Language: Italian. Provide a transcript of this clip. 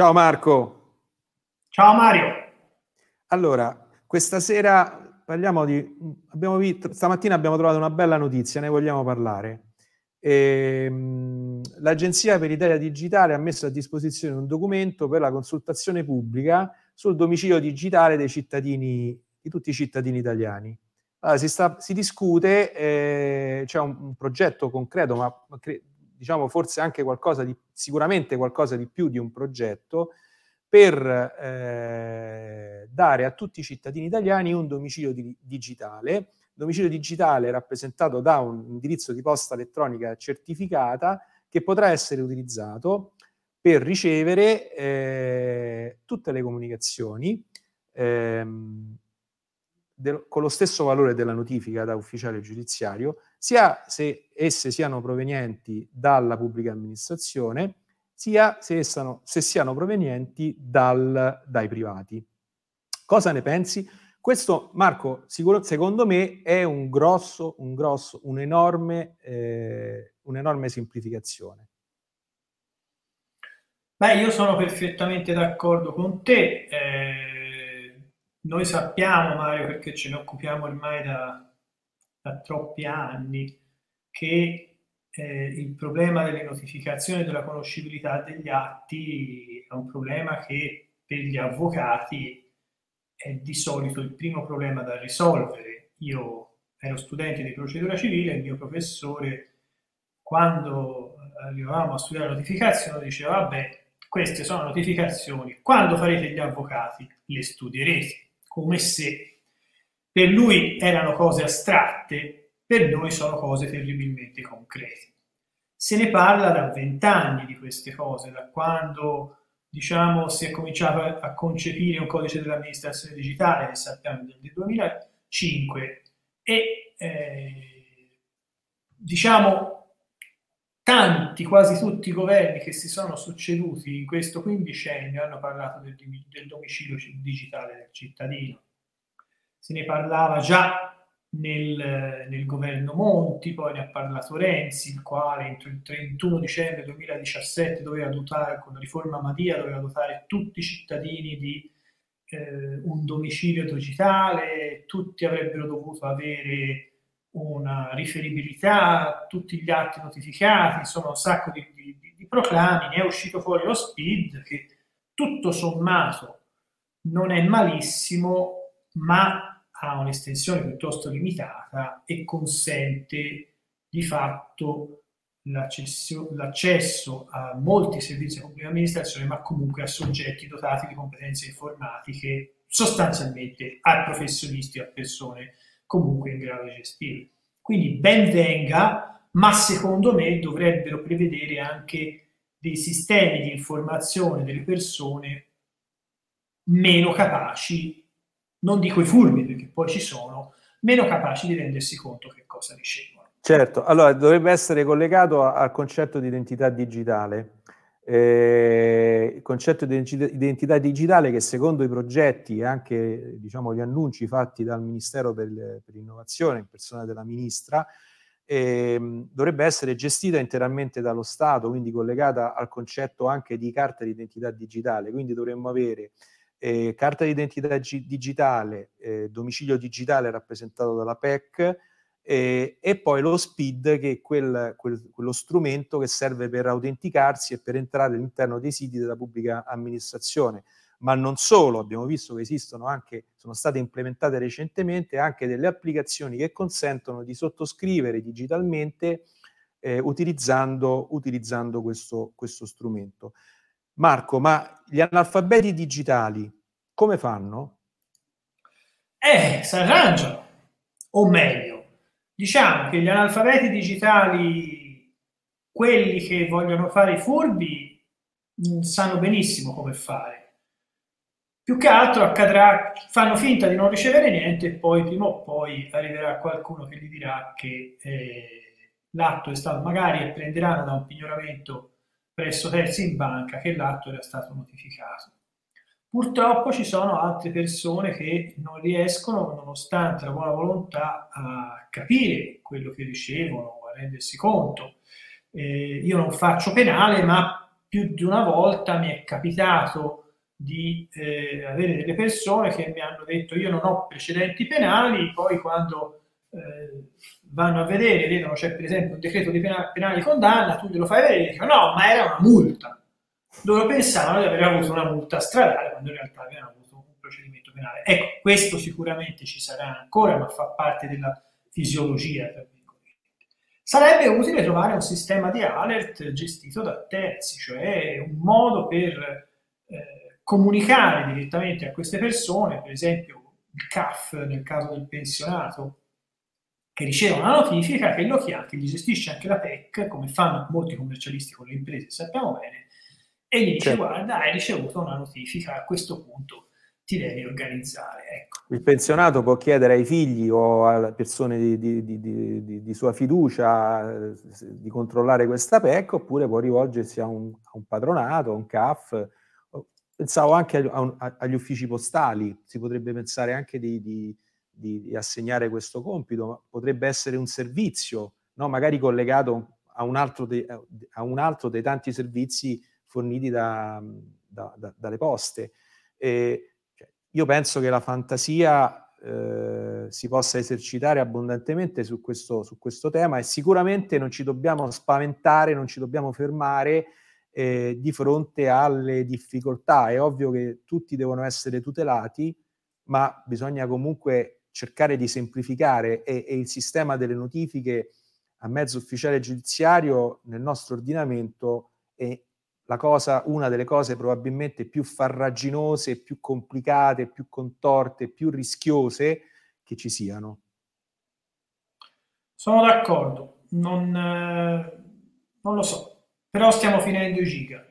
Ciao Marco. Ciao Mario. Allora, questa sera parliamo di... Abbiamo visto, stamattina abbiamo trovato una bella notizia, ne vogliamo parlare. Ehm, L'Agenzia per l'Italia Digitale ha messo a disposizione un documento per la consultazione pubblica sul domicilio digitale dei cittadini, di tutti i cittadini italiani. Allora, si, sta, si, discute, eh, c'è un, un, progetto concreto, ma cre- diciamo forse anche qualcosa di, sicuramente qualcosa di più di un progetto, per eh, dare a tutti i cittadini italiani un domicilio di, digitale. Domicilio digitale rappresentato da un indirizzo di posta elettronica certificata che potrà essere utilizzato per ricevere eh, tutte le comunicazioni ehm, del, con lo stesso valore della notifica da ufficiale giudiziario, sia se esse siano provenienti dalla pubblica amministrazione, sia se, essano, se siano provenienti dal, dai privati. Cosa ne pensi? Questo, Marco, sicuro, secondo me è un grosso, un grosso, un'enorme, eh, un'enorme semplificazione. Beh, io sono perfettamente d'accordo con te. Eh, noi sappiamo, Mario, perché ce ne occupiamo ormai da, da troppi anni, che eh, il problema delle notificazioni e della conoscibilità degli atti è un problema che per gli avvocati è di solito il primo problema da risolvere. Io ero studente di procedura civile e il mio professore, quando arrivavamo a studiare la notificazione, diceva, vabbè, queste sono notificazioni, quando farete gli avvocati le studierete, come se per lui erano cose astratte, per noi sono cose terribilmente concrete. Se ne parla da vent'anni di queste cose, da quando diciamo, si è cominciato a concepire un codice dell'amministrazione digitale, che sappiamo del 2005, e eh, diciamo tanti, quasi tutti i governi che si sono succeduti in questo quindicennio hanno parlato del, del domicilio digitale del cittadino. Se ne parlava già nel, nel, governo Monti, poi ne ha parlato Renzi, il quale entro il 31 dicembre 2017 doveva dotare, con la riforma Madia, doveva dotare tutti i cittadini di eh, un domicilio digitale, tutti avrebbero dovuto avere una riferibilità, tutti gli atti notificati, insomma un sacco di, di, di proclami, ne è uscito fuori lo SPID che tutto sommato non è malissimo, ma ha un'estensione piuttosto limitata e consente di fatto l'accesso a molti servizi di pubblica amministrazione, ma comunque a soggetti dotati di competenze informatiche, sostanzialmente a professionisti a persone comunque in grado di gestire. Quindi ben venga, ma secondo me dovrebbero prevedere anche dei sistemi di informazione delle persone meno capaci non dico i furbi perché poi ci sono, meno capaci di rendersi conto che cosa ricevono. Certo, allora dovrebbe essere collegato al concetto di identità digitale. Eh, il concetto di identità digitale che secondo i progetti e anche diciamo, gli annunci fatti dal Ministero per, per l'Innovazione, in persona della Ministra, eh, dovrebbe essere gestita interamente dallo Stato, quindi collegata al concetto anche di carta di identità digitale. Quindi dovremmo avere eh, carta d'identità g- digitale, eh, domicilio digitale rappresentato dalla PEC eh, e poi lo SPID che è quel, quel, quello strumento che serve per autenticarsi e per entrare all'interno dei siti della pubblica amministrazione. Ma non solo, abbiamo visto che esistono anche, sono state implementate recentemente anche delle applicazioni che consentono di sottoscrivere digitalmente eh, utilizzando, utilizzando questo, questo strumento. Marco, ma gli analfabeti digitali come fanno? Eh, si arrangiano. O meglio, diciamo che gli analfabeti digitali, quelli che vogliono fare i furbi, mm, sanno benissimo come fare. Più che altro accadrà, fanno finta di non ricevere niente e poi prima o poi arriverà qualcuno che gli dirà che eh, l'atto è stato magari e prenderanno da un pignoramento presso terzi in banca che l'atto era stato notificato. Purtroppo ci sono altre persone che non riescono, nonostante la buona volontà, a capire quello che ricevono, a rendersi conto. Eh, io non faccio penale, ma più di una volta mi è capitato di eh, avere delle persone che mi hanno detto io non ho precedenti penali, poi quando eh, vanno a vedere, vedono c'è per esempio un decreto di pena, penale di condanna, tu glielo fai vedere e dicono no, ma era una multa. Loro pensavano di aver avuto una multa stradale quando in realtà avevano avuto un procedimento penale. Ecco, questo sicuramente ci sarà ancora, ma fa parte della fisiologia. Per Sarebbe utile trovare un sistema di alert gestito da terzi, cioè un modo per eh, comunicare direttamente a queste persone, per esempio il CAF nel caso del pensionato, che riceve una notifica che lo chiama, che gli gestisce anche la PEC, come fanno molti commercialisti con le imprese, sappiamo bene, e gli dice certo. guarda hai ricevuto una notifica, a questo punto ti devi organizzare. Ecco. Il pensionato può chiedere ai figli o alle persone di, di, di, di sua fiducia eh, di controllare questa PEC oppure può rivolgersi a un, a un patronato, a un CAF. Pensavo anche a, a, agli uffici postali, si potrebbe pensare anche di, assegnare questo compito, ma potrebbe essere un servizio, no? magari collegato a un, altro de, a un altro dei tanti servizi forniti da, da, da, dalle poste. E, io penso che la fantasia eh, si possa esercitare abbondantemente su questo, su questo, tema e sicuramente non ci dobbiamo spaventare, non ci dobbiamo fermare eh, di fronte alle difficoltà. È ovvio che tutti devono essere tutelati, ma bisogna comunque cercare di semplificare e, e il sistema delle notifiche a mezzo ufficiale giudiziario nel nostro ordinamento è cosa, una delle cose probabilmente più farraginose, più complicate, più contorte, più rischiose che ci siano. Sono d'accordo, non, eh, non lo so, però stiamo finendo i giga.